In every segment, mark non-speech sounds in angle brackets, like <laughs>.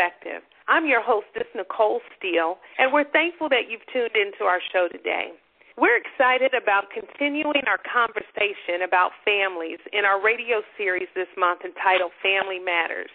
Perspective. I'm your hostess, Nicole Steele, and we're thankful that you've tuned into our show today. We're excited about continuing our conversation about families in our radio series this month entitled Family Matters.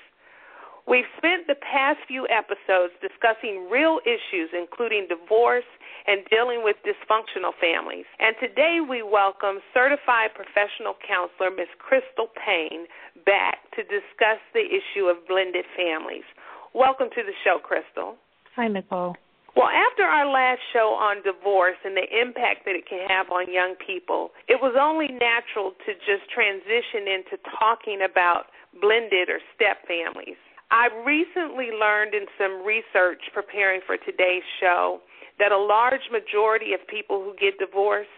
We've spent the past few episodes discussing real issues, including divorce and dealing with dysfunctional families. And today we welcome certified professional counselor Ms. Chrystol Payne back to discuss the issue of blended families. Welcome to the show, Chrystol. Hi, Nicole. Well, after our last show on divorce and the impact that it can have on young people, it was only natural to just transition into talking about blended or step families. I recently learned in some research preparing for today's show that a large majority of people who get divorced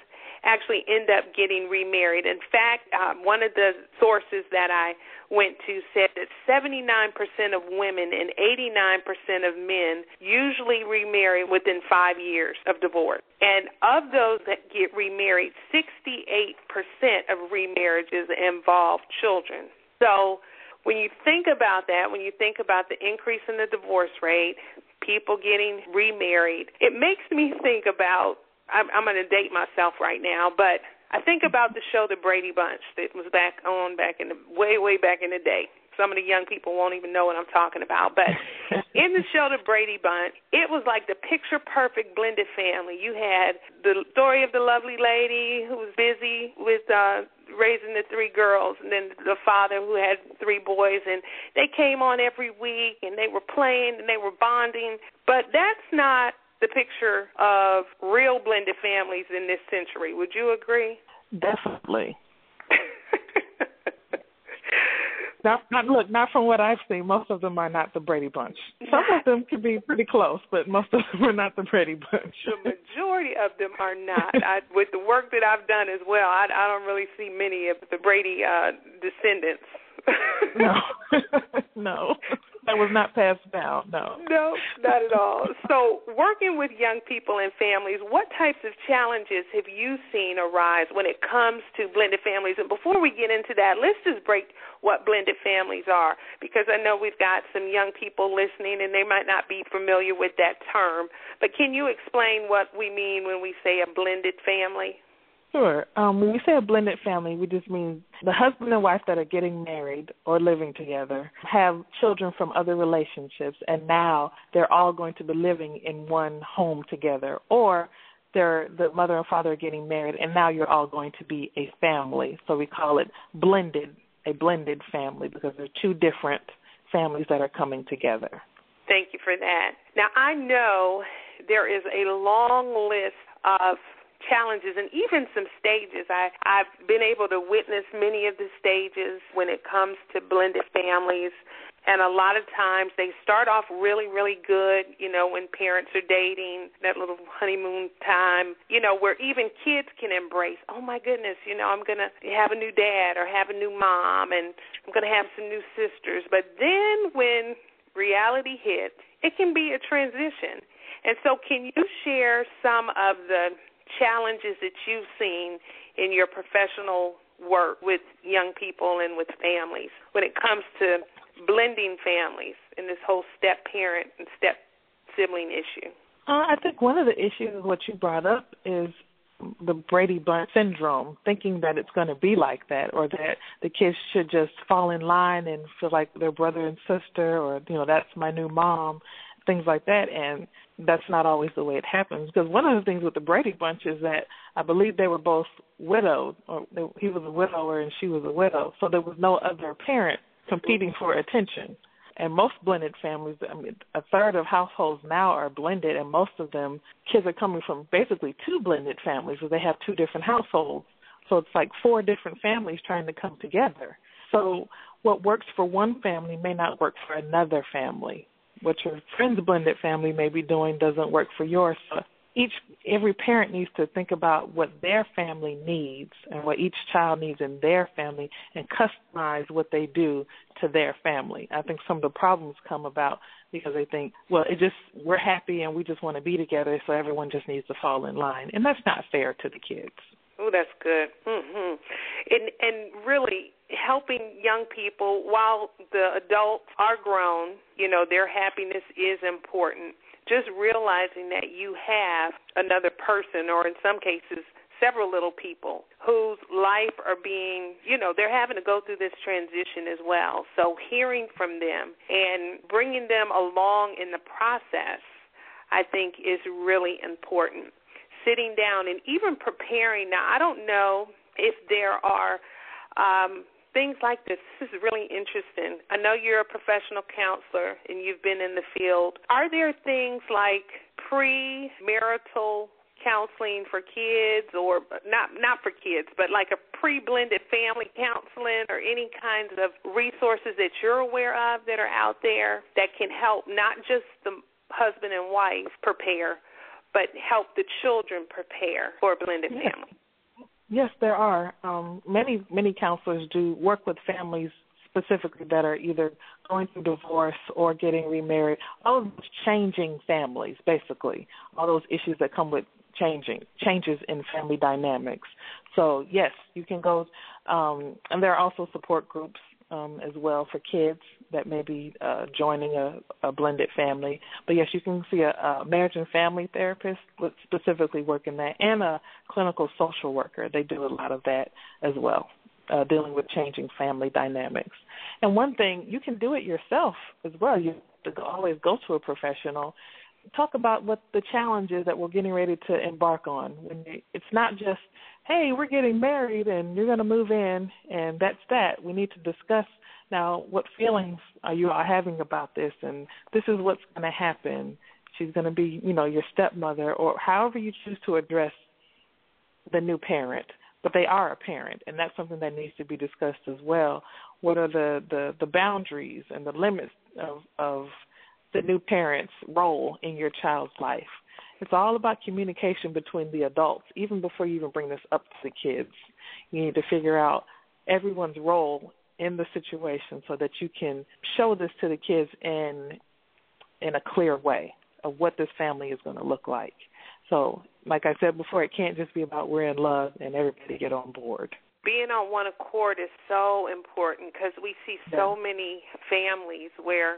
actually end up getting remarried. In fact, um, one of the sources that I went to said that 79% of women and 89% of men usually remarry within five years of divorce. And of those that get remarried, 68% of remarriages involve children. So when you think about that, when you think about the increase in the divorce rate, people getting remarried, it makes me think about I'm, I'm going to date myself right now, but I think about the show The Brady Bunch that was back on back in the way way back in the day. Some of the young people won't even know what I'm talking about, but <laughs> in the show The Brady Bunch, it was like the picture perfect blended family. You had the story of the lovely lady who was busy with uh raising the three girls and then the father who had three boys and they came on every week and they were playing and they were bonding but that's not the picture of real blended families in this century. Would you agree? Definitely. <laughs> not, not look, not from what I've seen. Most of them are not the Brady Bunch. Some of them can be pretty close, but most of them are not the Brady Bunch. the majority of them are not. I, with the work that I've done as well, I, I don't really see many of the Brady uh, descendants. no, <laughs> <laughs> no that was not passed down. No. No, not at all. so, working with young people and families, what types of challenges have you seen arise when it comes to blended families? And before we get into that, let's just break what blended families are because I know we've got some young people listening and they might not be familiar with that term. But can you explain what we mean when we say a blended family? Sure. Um, when we say a blended family, we just mean the husband and wife that are getting married or living together have children from other relationships, and now they're all going to be living in one home together, or they're the mother and father are getting married, and now you're all going to be a family. So we call it blended, a blended family, because they're two different families that are coming together. Thank you for that. Now I know there is a long list of challenges and even some stages. I, I've been able to witness many of the stages when it comes to blended families. And a lot of times they start off really, really good, you know, when parents are dating, that little honeymoon time, you know, where even kids can embrace, oh my goodness, you know, I'm going to have a new dad or have a new mom and I'm going to have some new sisters. But then when reality hits, it can be a transition. And so, can you share some of the challenges that you've seen in your professional work with young people and with families when it comes to blending families and this whole step parent and step sibling issue? Uh, I think one of the issues, what you brought up, is the Brady Bunch syndrome, thinking that it's going to be like that, or that the kids should just fall in line and feel like their brother and sister, or you know, that's my new mom, things like that. And that's not always the way it happens. Because one of the things with the Brady Bunch is that I believe they were both widowed, or they, he was a widower and she was a widow, so there was no other parent competing for attention. And most blended families, I mean, a third of households now are blended, and most of them kids are coming from basically two blended families where they have two different households. So it's like four different families trying to come together. So what works for one family may not work for another family. What your friend's blended family may be doing doesn't work for yours. So each every parent needs to think about what their family needs and what each child needs in their family and customize what they do to their family. I think some of the problems come about because they think, well, it just we're happy and we just want to be together, so everyone just needs to fall in line, and that's not fair to the kids. Oh, that's good. Mhm. And and really helping young people while the adults are grown, you know, their happiness is important. Just realizing that you have another person or in some cases several little people whose life are being, you know, they're having to go through this transition as well. So hearing from them and bringing them along in the process I think is really important sitting down and even preparing. Now, I don't know if there are um, things like this. This is really interesting. I know you're a professional counselor and you've been in the field. Are there things like pre-marital counseling for kids or not not for kids but like a pre-blended family counseling or any kinds of resources that you're aware of that are out there that can help not just the husband and wife prepare but help the children prepare for a blended family. Yes, there are. Um, many many counselors do work with families specifically that are either going through divorce or getting remarried. All of those changing families, basically, all those issues that come with changing changes in family dynamics. So yes, you can go, um, and there are also support groups um, as well for kids that may be uh, joining a, a blended family. But yes, you can see a, a marriage and family therapist specifically work in that, and a clinical social worker. They do a lot of that as well, uh, dealing with changing family dynamics. And one thing you can do it yourself as well. You have to always go to a professional. Talk about what the challenges that we're getting ready to embark on. When it's not just hey, we're getting married and you're going to move in, and that's that. We need to discuss now what feelings are you are having about this, and this is what's going to happen. She's going to be, you know, your stepmother, or however you choose to address the new parent. But they are a parent, and that's something that needs to be discussed as well. What are the the, the boundaries and the limits of of the new parent's role in your child's life? It's all about communication between the adults, even before you even bring this up to the kids. You need to figure out everyone's role in the situation so that you can show this to the kids in in a clear way of what this family is going to look like. So, like I said before, it can't just be about we're in love and everybody get on board. Being on one accord is so important because we see so yeah. many families where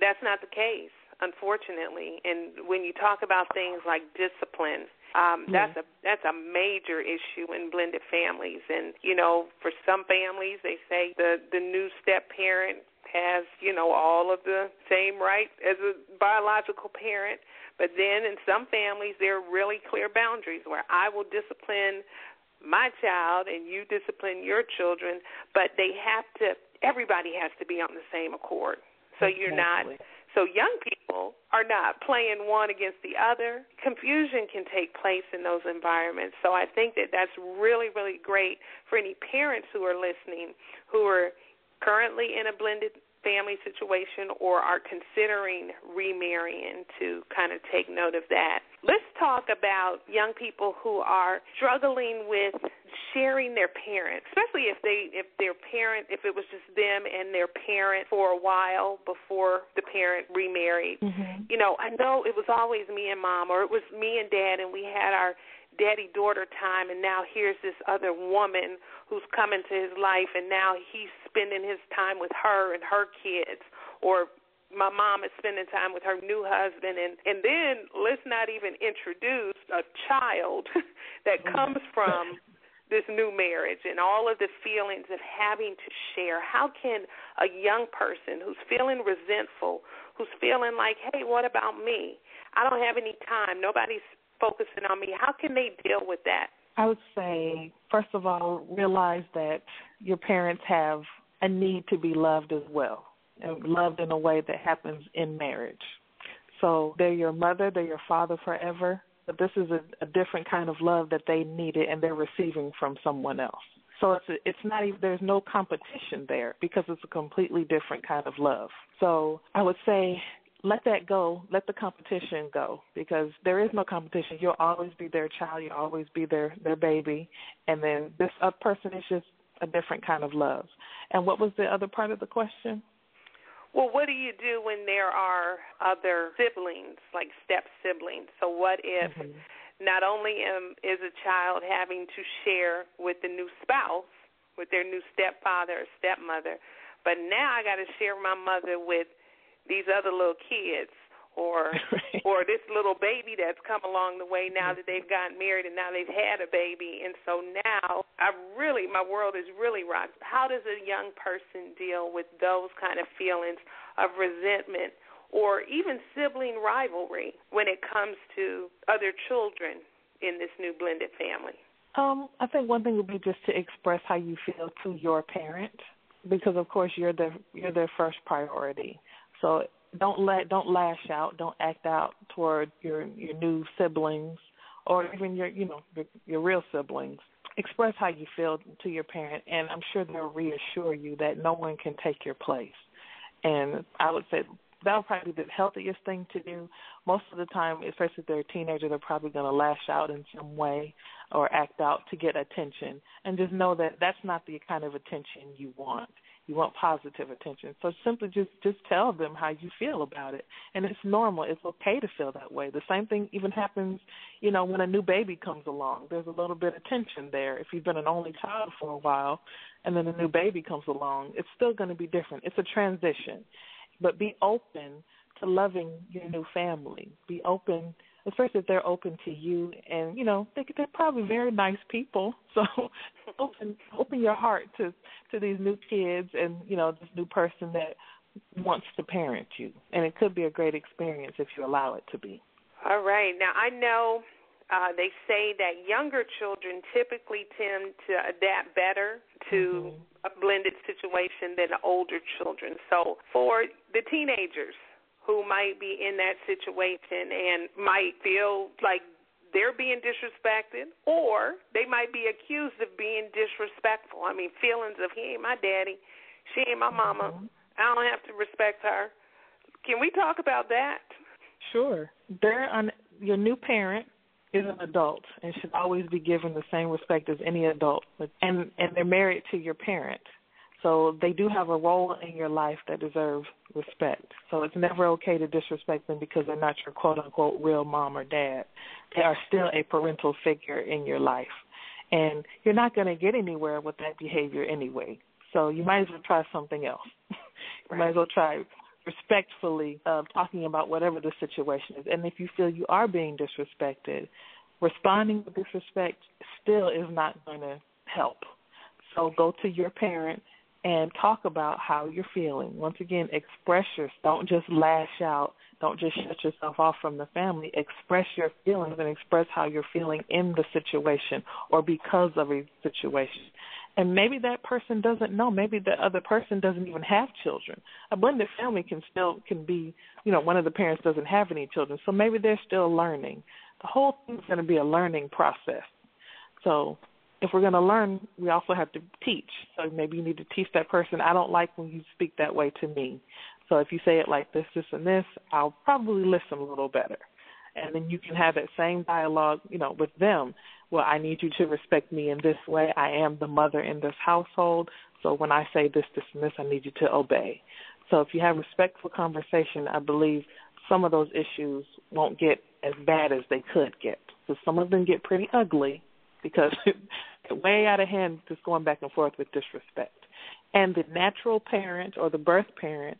that's not the case unfortunately. And when you talk about things like discipline, um, mm-hmm. that's a that's a major issue in blended families. And you know, for some families, they say the the new step parent has you know all of the same rights as a biological parent. But then in some families, there are really clear boundaries where I will discipline my child and you discipline your children, but they have to. Everybody has to be on the same accord. So you're not so young people are not playing one against the other. Confusion can take place in those environments. So I think that that's really, really great for any parents who are listening who are currently in a blended family situation or are considering remarrying to kind of take note of that. Let's talk about young people who are struggling with sharing their parents, especially if they if their parent if it was just them and their parent for a while before the parent remarried. Mm-hmm. You know, I know it was always me and mom or it was me and dad and we had our daddy daughter time and now here's this other woman who's come into his life and now he's spending his time with her and her kids or my mom is spending time with her new husband and and then let's not even introduce a child <laughs> that comes from this new marriage and all of the feelings of having to share how can a young person who's feeling resentful who's feeling like hey what about me i don't have any time nobody's focusing on me. How can they deal with that? I would say, first of all, realize that your parents have a need to be loved as well, and loved in a way that happens in marriage. So they're your mother, they're your father forever, but this is a, a different kind of love that they needed and they're receiving from someone else. So it's a, it's not even there's no competition there because it's a completely different kind of love. So I would say let that go, let the competition go because there is no competition. You'll always be their child, you'll always be their their baby, and then this other person is just a different kind of love. And what was the other part of the question? Well, what do you do when there are other siblings, like step siblings? So, what if mm-hmm. not only am, is a child having to share with the new spouse, with their new stepfather or stepmother, but now I got to share my mother with these other little kids or <laughs> right. or this little baby that's come along the way now that they've gotten married and now they've had a baby and so now I really my world is really rocked. How does a young person deal with those kind of feelings of resentment or even sibling rivalry when it comes to other children in this new blended family? Um, I think one thing would be just to express how you feel to your parent because of course you're the you're their first priority. So don't let don't lash out, don't act out toward your your new siblings or even your you know your, your real siblings. Express how you feel to your parent, and I'm sure they'll reassure you that no one can take your place. And I would say that'll probably be the healthiest thing to do. Most of the time, especially if they're a teenager, they're probably going to lash out in some way or act out to get attention. And just know that that's not the kind of attention you want you want positive attention. So simply just just tell them how you feel about it. And it's normal. It's okay to feel that way. The same thing even happens, you know, when a new baby comes along. There's a little bit of tension there. If you've been an only child for a while and then a new baby comes along, it's still going to be different. It's a transition. But be open to loving your new family. Be open especially if they're open to you and you know they they're probably very nice people <laughs> so open open your heart to to these new kids and you know this new person that wants to parent you and it could be a great experience if you allow it to be all right now i know uh, they say that younger children typically tend to adapt better to mm-hmm. a blended situation than older children. So for the teenagers, who might be in that situation and might feel like they're being disrespected or they might be accused of being disrespectful. I mean, feelings of he ain't my daddy, she ain't my mama. Mm-hmm. I don't have to respect her. Can we talk about that? Sure. They're on your new parent is an adult and should always be given the same respect as any adult. And and they're married to your parent. So they do have a role in your life that deserves respect. So it's never okay to disrespect them because they're not your quote unquote real mom or dad. They are still a parental figure in your life. And you're not going to get anywhere with that behavior anyway. So you might as well try something else. <laughs> you right. might as well try respectfully uh, talking about whatever the situation is. And if you feel you are being disrespected, responding with disrespect still is not going to help. So go to your parent and talk about how you're feeling. Once again, express yourself. Don't just lash out. Don't just shut yourself off from the family. Express your feelings and express how you're feeling in the situation or because of a situation. And maybe that person doesn't know. Maybe the other person doesn't even have children. A blended family can still can be, you know, one of the parents doesn't have any children, so maybe they're still learning. The whole thing's going to be a learning process. So if we're going to learn, we also have to teach. So maybe you need to teach that person, I don't like when you speak that way to me. So if you say it like this, this, and this, I'll probably listen a little better. And then you can have that same dialogue, you know, with them. Well, I need you to respect me in this way. I am the mother in this household. So when I say this, this, and this, I need you to obey. So if you have respectful conversation, I believe some of those issues won't get as bad as they could get. So some of them get pretty ugly because <laughs> way out of hand just going back and forth with disrespect. And the natural parent or the birth parent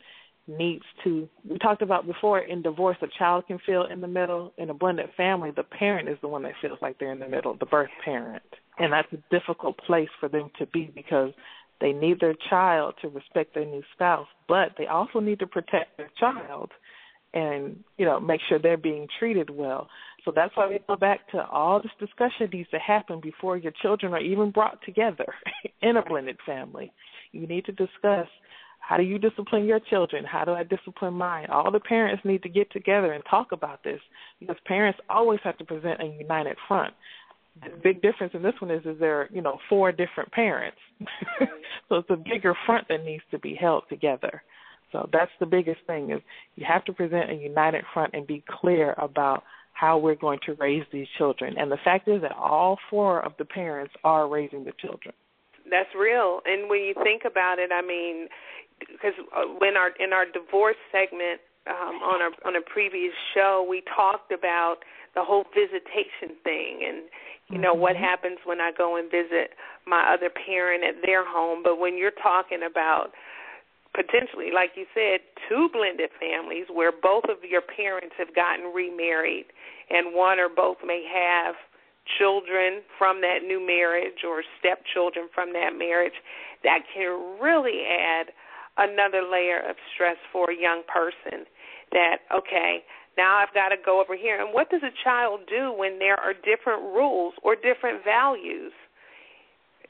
needs to we talked about before in divorce a child can feel in the middle. In a blended family the parent is the one that feels like they're in the middle the birth parent. And that's a difficult place for them to be because they need their child to respect their new spouse but they also need to protect their child and you know make sure they're being treated well so that's why we go back to all this discussion needs to happen before your children are even brought together <laughs> in a blended family. You need to discuss how do you discipline your children? How do I discipline mine? All the parents need to get together and talk about this because parents always have to present a united front. The big difference in this one is is there, you know, four different parents. <laughs> so it's a bigger front that needs to be held together. So that's the biggest thing is you have to present a united front and be clear about how we're going to raise these children. And the fact is that all four of the parents are raising the children. That's real. And when you think about it, I mean, because uh, when our in our divorce segment um, on our on a previous show, we talked about the whole visitation thing and you know mm-hmm. what happens when I go and visit my other parent at their home. But when you're talking about potentially, like you said, two blended families where both of your parents have gotten remarried and one or both may have children from that new marriage or stepchildren from that marriage, that can really add another layer of stress for a young person that, okay, now I've got to go over here. And what does a child do when there are different rules or different values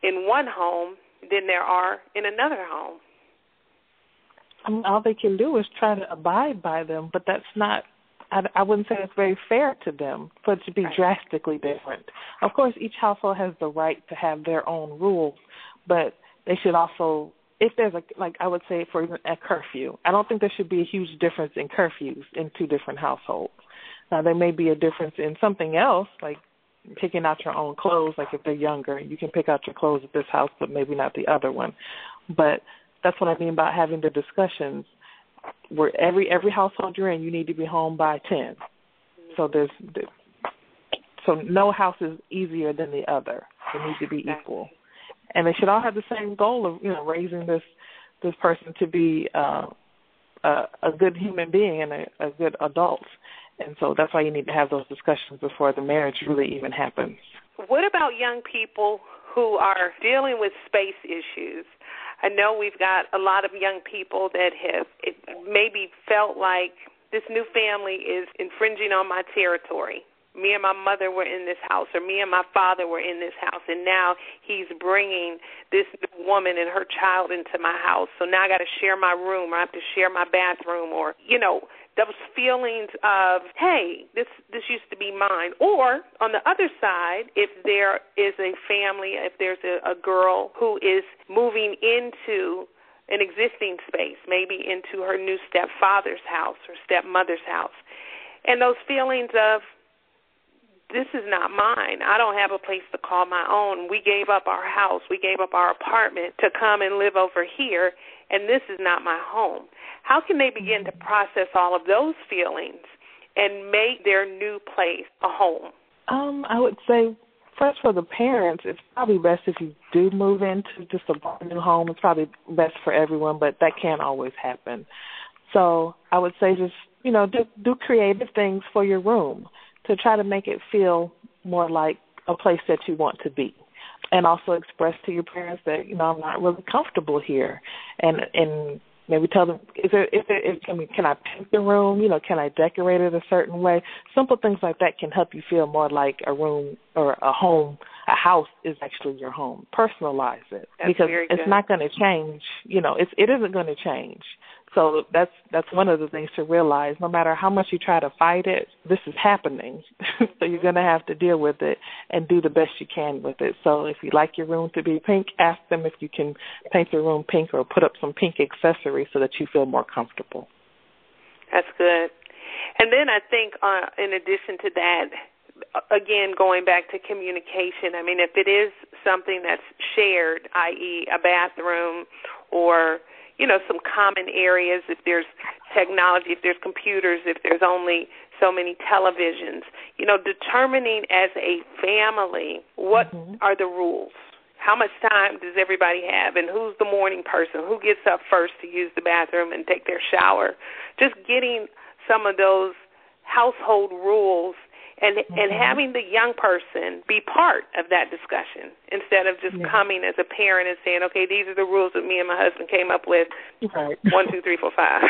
in one home than there are in another home? I mean, all they can do is try to abide by them, but that's not. I, I wouldn't say it's very fair to them for it to be right. drastically different. Of course, each household has the right to have their own rules, but they should also if there's a like I would say for a curfew, I don't think there should be a huge difference in curfews in two different households. Now there may be a difference in something else, like picking out your own clothes. Like if they're younger, you can pick out your clothes at this house, but maybe not the other one. But that's what I mean about having the discussions. Where every every household you're in, you need to be home by ten. So there's so no house is easier than the other. They need to be equal and they should all have the same goal of you know raising this this person to be uh, a, a good human being and a, a good adult. And so that's why you need to have those discussions before the marriage really even happens. What about young people who are dealing with space issues? I know we've got a lot of young people that have it maybe felt like this new family is infringing on my territory. Me and my mother were in this house or me and my father were in this house and now he's bringing this woman and her child into my house. So now i got to share my room or i have to share my bathroom or you know those feelings of hey this this used to be mine. Or on the other side if there is a family if there's a, a girl who is moving into an existing space maybe into her new stepfather's house or stepmother's house. And those feelings of this is not mine. I don't have a place to call my own. We gave up our house, we gave up our apartment to come and live over here, and this is not my home. How can they begin to process all of those feelings and make their new place a home? Um, I would say first for the parents, it's probably best if you do move into just a new home. It's probably best for everyone, but that can't always happen. So I would say just you know do do creative things for your room to try to make it feel more like a place that you want to be. And also express to your parents that you know I'm not really comfortable here. And and maybe tell them is there if there is I mean can I paint the room? You know can I decorate it a certain way? Simple things like that can help you feel more like a room or a home a house is actually your home. Personalize it. That's because it's not going to change you know it's it isn't going to change so that's that's one of the things to realize. No matter how much you try to fight it, this is happening. <laughs> so you're going to have to deal with it and do the best you can with it. So if you like your room to be pink, ask them if you can paint the room pink or put up some pink accessories so that you feel more comfortable. That's good. And then I think, uh, in addition to that, again going back to communication i mean if it is something that's shared i.e. a bathroom or you know some common areas if there's technology if there's computers if there's only so many televisions. You know determining as a family what mm-hmm. are the rules. How much time does everybody have and who's the morning person? Who gets up first to use the bathroom and take their shower? Just getting some of those household rules and mm-hmm. and having the young person be part of that discussion instead of just yeah. coming as a parent and saying, okay, these are the rules that me and my husband came up with. Right. <laughs> One, two, three, four, five.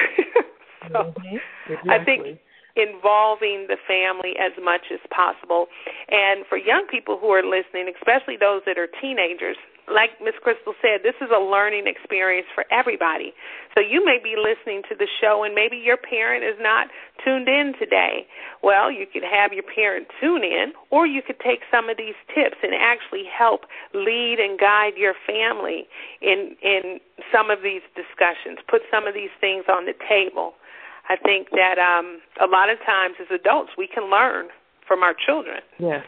<laughs> so mm-hmm. exactly. I think involving the family as much as possible. And for young people who are listening, especially those that are teenagers, like Miss Chrystol said, this is a learning experience for everybody. So you may be listening to the show and maybe your parent is not tuned in today. Well, you could have your parent tune in or you could take some of these tips and actually help lead and guide your family in in some of these discussions. Put some of these things on the table. I think that um a lot of times as adults we can learn from our children. Yes.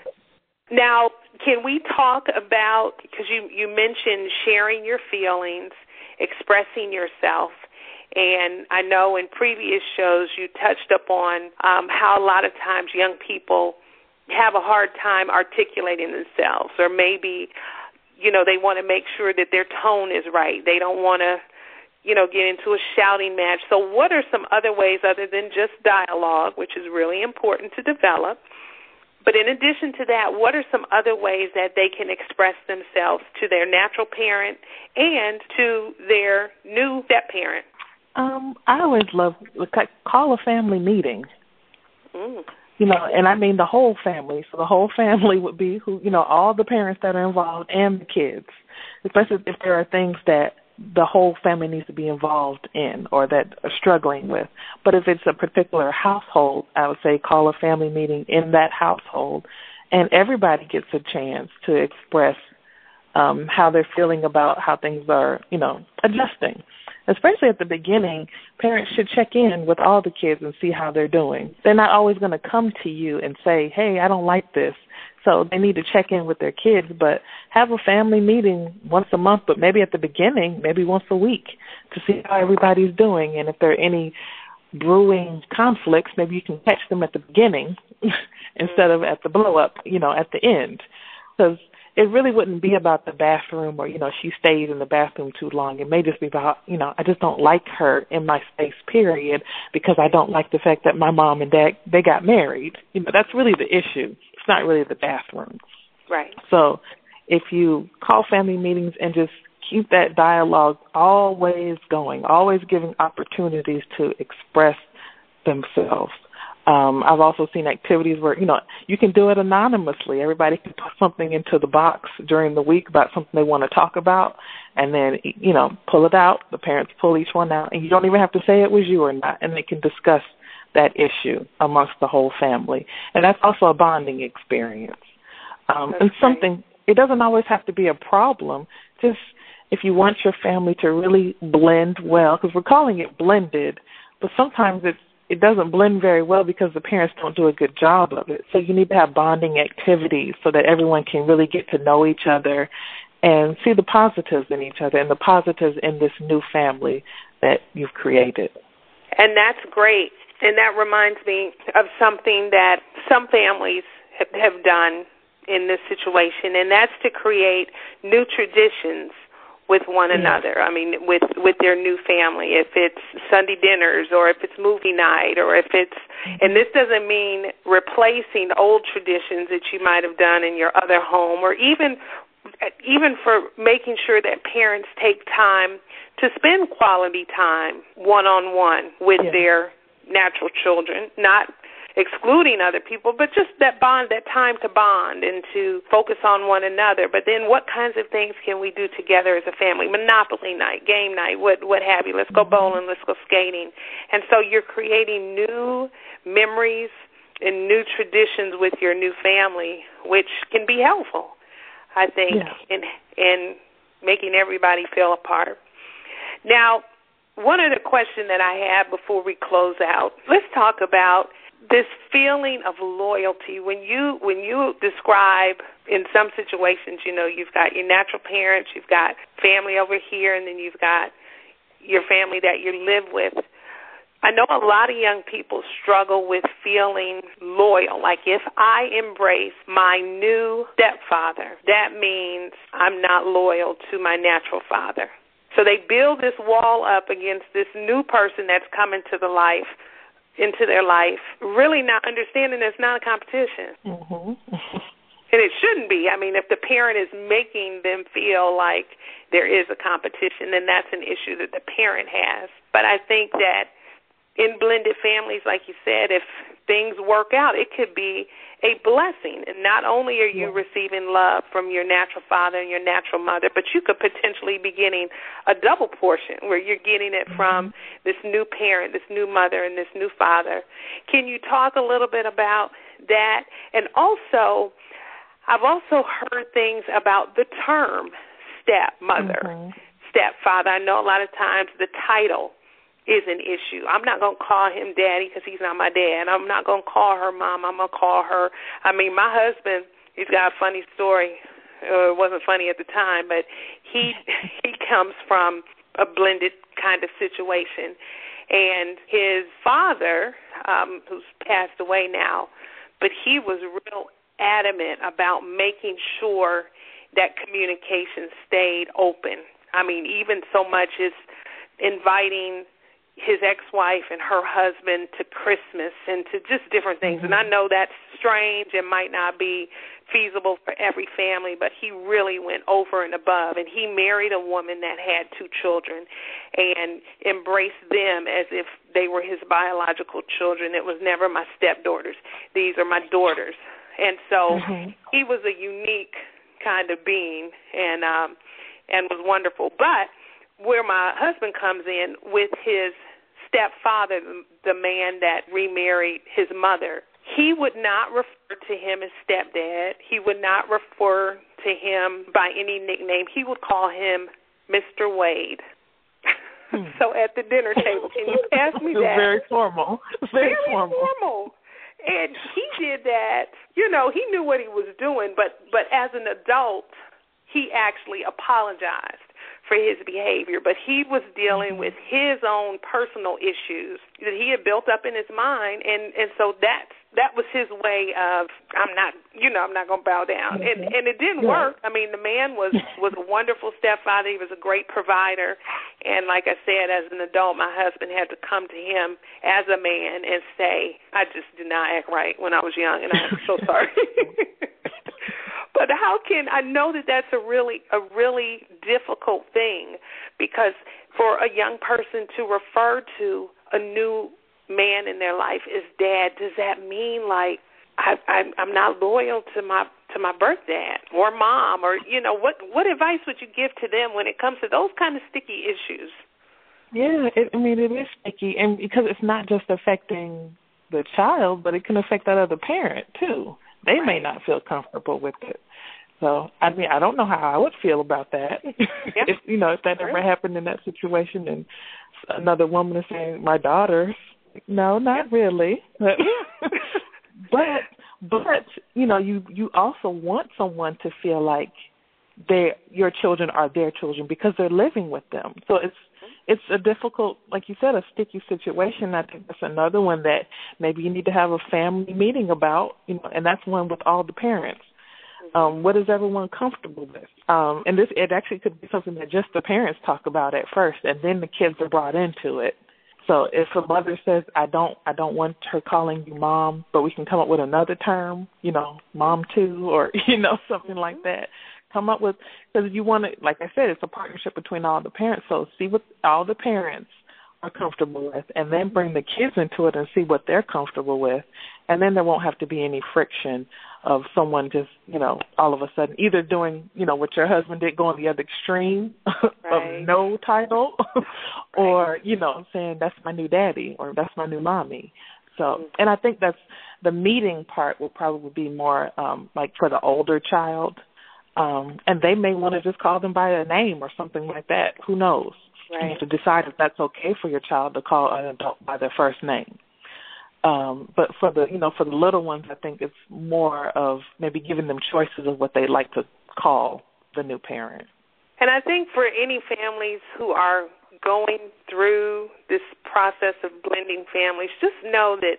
Now, can we talk about because you you mentioned sharing your feelings, expressing yourself, and I know in previous shows you touched upon um, how a lot of times young people have a hard time articulating themselves, or maybe you know they want to make sure that their tone is right. They don't want to you know get into a shouting match. So, what are some other ways other than just dialogue, which is really important to develop? But in addition to that, what are some other ways that they can express themselves to their natural parent and to their new step parent? Um, I always love call a family meeting. Mm. You know, and I mean the whole family. So the whole <laughs> family would be who you know all the parents that are involved and the kids, especially if there are things that the whole family needs to be involved in or that are struggling with. But if it's a particular household, I would say call a family meeting in that household and everybody gets a chance to express um how they're feeling about how things are, you know, adjusting. Especially at the beginning, parents should check in with all the kids and see how they're doing. They're not always going to come to you and say, "Hey, I don't like this." So they need to check in with their kids, but have a family meeting once a month, but maybe at the beginning, maybe once a week to see how everybody's doing. And if there are any brewing conflicts, maybe you can catch them at the beginning <laughs> instead of at the blow up, you know, at the end. Because it really wouldn't be about the bathroom or, you know, she stays in the bathroom too long. It may just be about, you know, I just don't like her in my space, period, because I don't like the fact that my mom and dad, they got married. You know, that's really the issue it's not really the bathroom. Right. So if you call family meetings and just keep that dialogue always going, always giving opportunities to express themselves. Um, I've also seen activities where, you know, you can do it anonymously. Everybody can put something into the box during the week about something they want to talk about and then, you know, pull it out. The parents pull each one out and you don't even have to say it was you or not and they can discuss that issue amongst the whole family. And that's also a bonding experience. Um, and something, it doesn't always have to be a problem. Just if you want your family to really blend well, because we're calling it blended, but sometimes it's it doesn't blend very well because the parents don't do a good job of it. So you need to have bonding activities so that everyone can really get to know each other and see the positives in each other and the positives in this new family that you've created. And that's great. And that reminds me of something that some families have done in this situation, and that's to create new traditions with one mm-hmm. another. I mean, with with their new family. If it's Sunday dinners, or if it's movie night, or if it's, and this doesn't mean replacing old traditions that you might have done in your other home, or even even for making sure that parents take time to spend quality time one on one with yeah. their natural children, not excluding other people, but just that bond, that time to bond and to focus on one another. But then what kinds of things can we do together as a family? Monopoly night, game night, what what have you. Let's go bowling, let's go skating. And so you're creating new memories and new traditions with your new family, which can be helpful, I think, yeah. in in making everybody feel a part. Now, one other question that I have before we close out. Let's talk about this feeling of loyalty when you when you describe in some situations, you know, you've got your natural parents, you've got family over here and then you've got your family that you live with. I know a lot of young people struggle with feeling loyal. Like if I embrace my new stepfather, that means I'm not loyal to my natural father. So they build this wall up against this new person that's coming to the life into their life, really not understanding it's not a competition. Mm-hmm. <laughs> and it shouldn't be. I mean, if the parent is making them feel like there is a competition, then that's an issue that the parent has. But I think that in blended families, like you said, if things work out, it could be a blessing. And not only are you yeah. receiving love from your natural father and your natural mother, but you could potentially be getting a double portion where you're getting it from mm-hmm. this new parent, this new mother, and this new father. Can you talk a little bit about that? And also, I've also heard things about the term stepmother, mm-hmm. stepfather. I know a lot of times the title is an issue. I'm not going to call him daddy because he's not my dad. I'm not going to call her mom. I'm going to call her. I mean, my husband, he's got a funny story. Uh, it wasn't funny at the time, but he <laughs> he comes from a blended kind of situation, and his father, um, who's passed away now, but he was real adamant about making sure that communication stayed open. I mean, even so much as inviting his ex-wife and her husband to Christmas and to just different things. Mm-hmm. And I know that's strange and might not be feasible for every family, but he really went over and above. And he married a woman that had two children and embraced them as if they were his biological children. It was never my stepdaughters. These are my daughters. And so mm-hmm. he was a unique kind of being and um and was wonderful. But where my husband comes in with his stepfather, the man that remarried his mother, he would not refer to him as stepdad. He would not refer to him by any nickname. He would call him Mr. Wade. Hmm. <laughs> so at the dinner table, can you pass me <laughs> that? Very formal. Very, Very formal. formal. And he did that. You know, he knew what he was doing, but but as an adult, he actually apologized for his behavior, but he was dealing mm-hmm. with his own personal issues that he had built up in his mind, and and so that's that was his way of I'm not you know I'm not going to bow down, and mm-hmm. and it didn't work. I mean, the man was <laughs> was a wonderful stepfather. He was a great provider, and like I said, as an adult, my husband had to come to him as a man and say, I just did not act right when I was young, and I'm so <laughs> sorry. <laughs> but how can I know that that's a really a really difficult thing because for a young person to refer to a new man in their life as dad, does that mean like I, I I'm not loyal to my to my birth dad or mom or you know what what advice would you give to them when it comes to those kind of sticky issues? Yeah, it, I mean it is sticky, and because it's not just affecting the child, but it can affect that other parent too they right. may not feel comfortable with it. So I mean, I don't know how I would feel about that. Yeah. <laughs> if you know, if that ever happened in that situation, and another woman is saying, "My daughter," no, not yeah. really. But, <laughs> but but you know, you you also want someone to feel like they your children are their children because they're living with them. So it's it's a difficult, like you said, a sticky situation. I think that's another one that maybe you need to have a family meeting about, you know, and that's one with all the parents. Um, what is everyone comfortable with? Um, and this it actually could be something that just the parents talk about at first, and then the kids are brought into it. So if a mother says, "I don't, I don't want her calling you mom," but we can come up with another term, you know, mom too, or <laughs> you know, something like that come up with because you want to like i said it's a partnership between all the parents so see what all the parents are comfortable with and then bring the kids into it and see what they're comfortable with and then there won't have to be any friction of someone just you know all of a sudden either doing you know what your husband did going the other extreme <laughs> right. of no title <laughs> or you know saying that's my new daddy or that's my new mommy so mm-hmm. and i think that's the meeting part will probably be more um like for the older child um, and they may want to just call them by a name or something like that. Who knows? Right. You have to decide if that's okay for your child to call an adult by their first name. Um, but for the you know for the little ones, I think it's more of maybe giving them choices of what they like to call the new parent. And I think for any families who are going through this process of blending families, just know that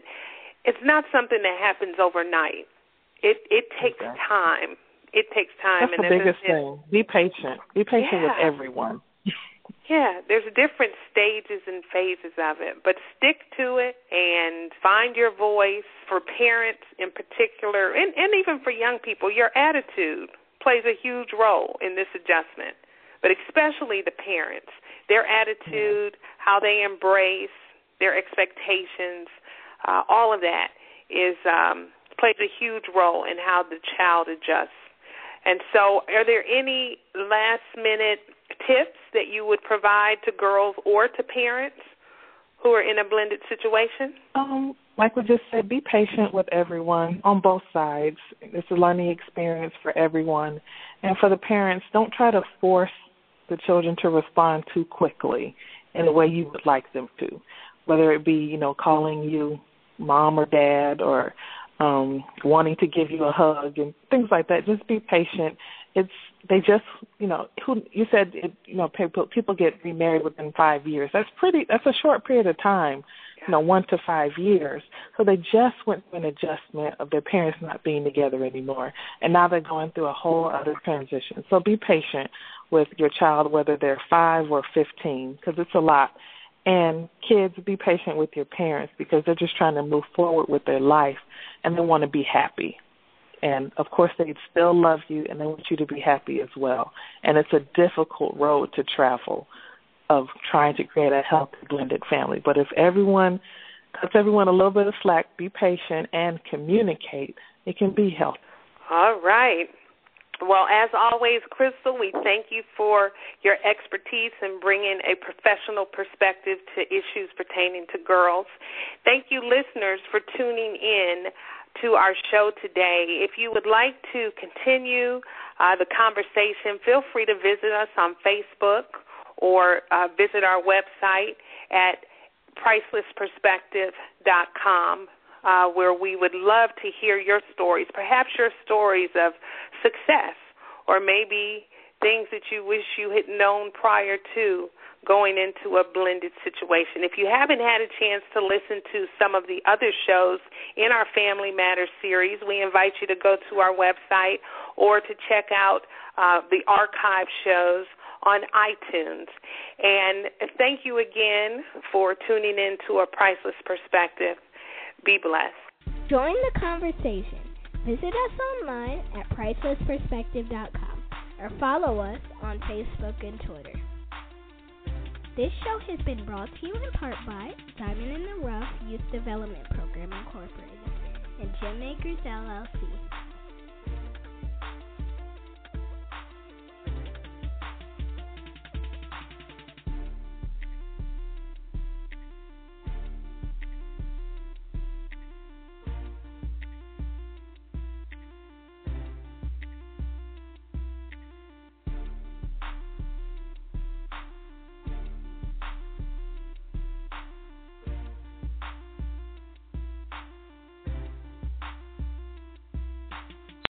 it's not something that happens overnight. It it takes okay. time it takes time. That's and the biggest thing. Be patient. Be patient yeah. with everyone. Yeah, there's different stages and phases of it, but stick to it and find your voice. For parents in particular, and, and even for young people, your attitude plays a huge role in this adjustment. But especially the parents, their attitude, how they embrace their expectations, uh, all of that is um, plays a huge role in how the child adjusts. And so, are there any last minute tips that you would provide to girls or to parents who are in a blended situation? Um, like we just said, be patient with everyone on both sides. It's a learning experience for everyone. And for the parents, don't try to force the children to respond too quickly in the way you would like them to, whether it be, you know, calling you mom or dad or um wanting to give you a hug and things like that. Just be patient. It's they just you know who you said it, you know people people get remarried within five years. That's pretty. That's a short period of time. You know, one to five years. So they just went through an adjustment of their parents not being together anymore, and now they're going through a whole other transition. So be patient with your child, whether they're five or fifteen, because it's a lot. And kids, be patient with your parents because they're just trying to move forward with their life and they want to be happy. And of course, they still love you and they want you to be happy as well. And it's a difficult road to travel of trying to create a healthy blended family. But if everyone cuts everyone a little bit of slack, be patient, and communicate, it can be healthy. All right. Well, as always, Chrystol, we thank you for your expertise in bringing a professional perspective to issues pertaining to girls. Thank you, listeners, for tuning in to our show today. If you would like to continue uh, the conversation, feel free to visit us on Facebook or uh, visit our website at pricelessperspective.com uh, where we would love to hear your stories, perhaps your stories of success, or maybe things that you wish you had known prior to going into a blended situation. If you haven't had a chance to listen to some of the other shows in our Family Matters series, we invite you to go to our website or to check out uh, the archive shows on iTunes. And thank you again for tuning in to A Priceless Perspective. Be blessed. Join the conversation. Visit us online at pricelessperspective.com or follow us on Facebook and Twitter. This show has been brought to you in part by Diamond in the Rough Youth Development Program Incorporated and Gem Makers LLC.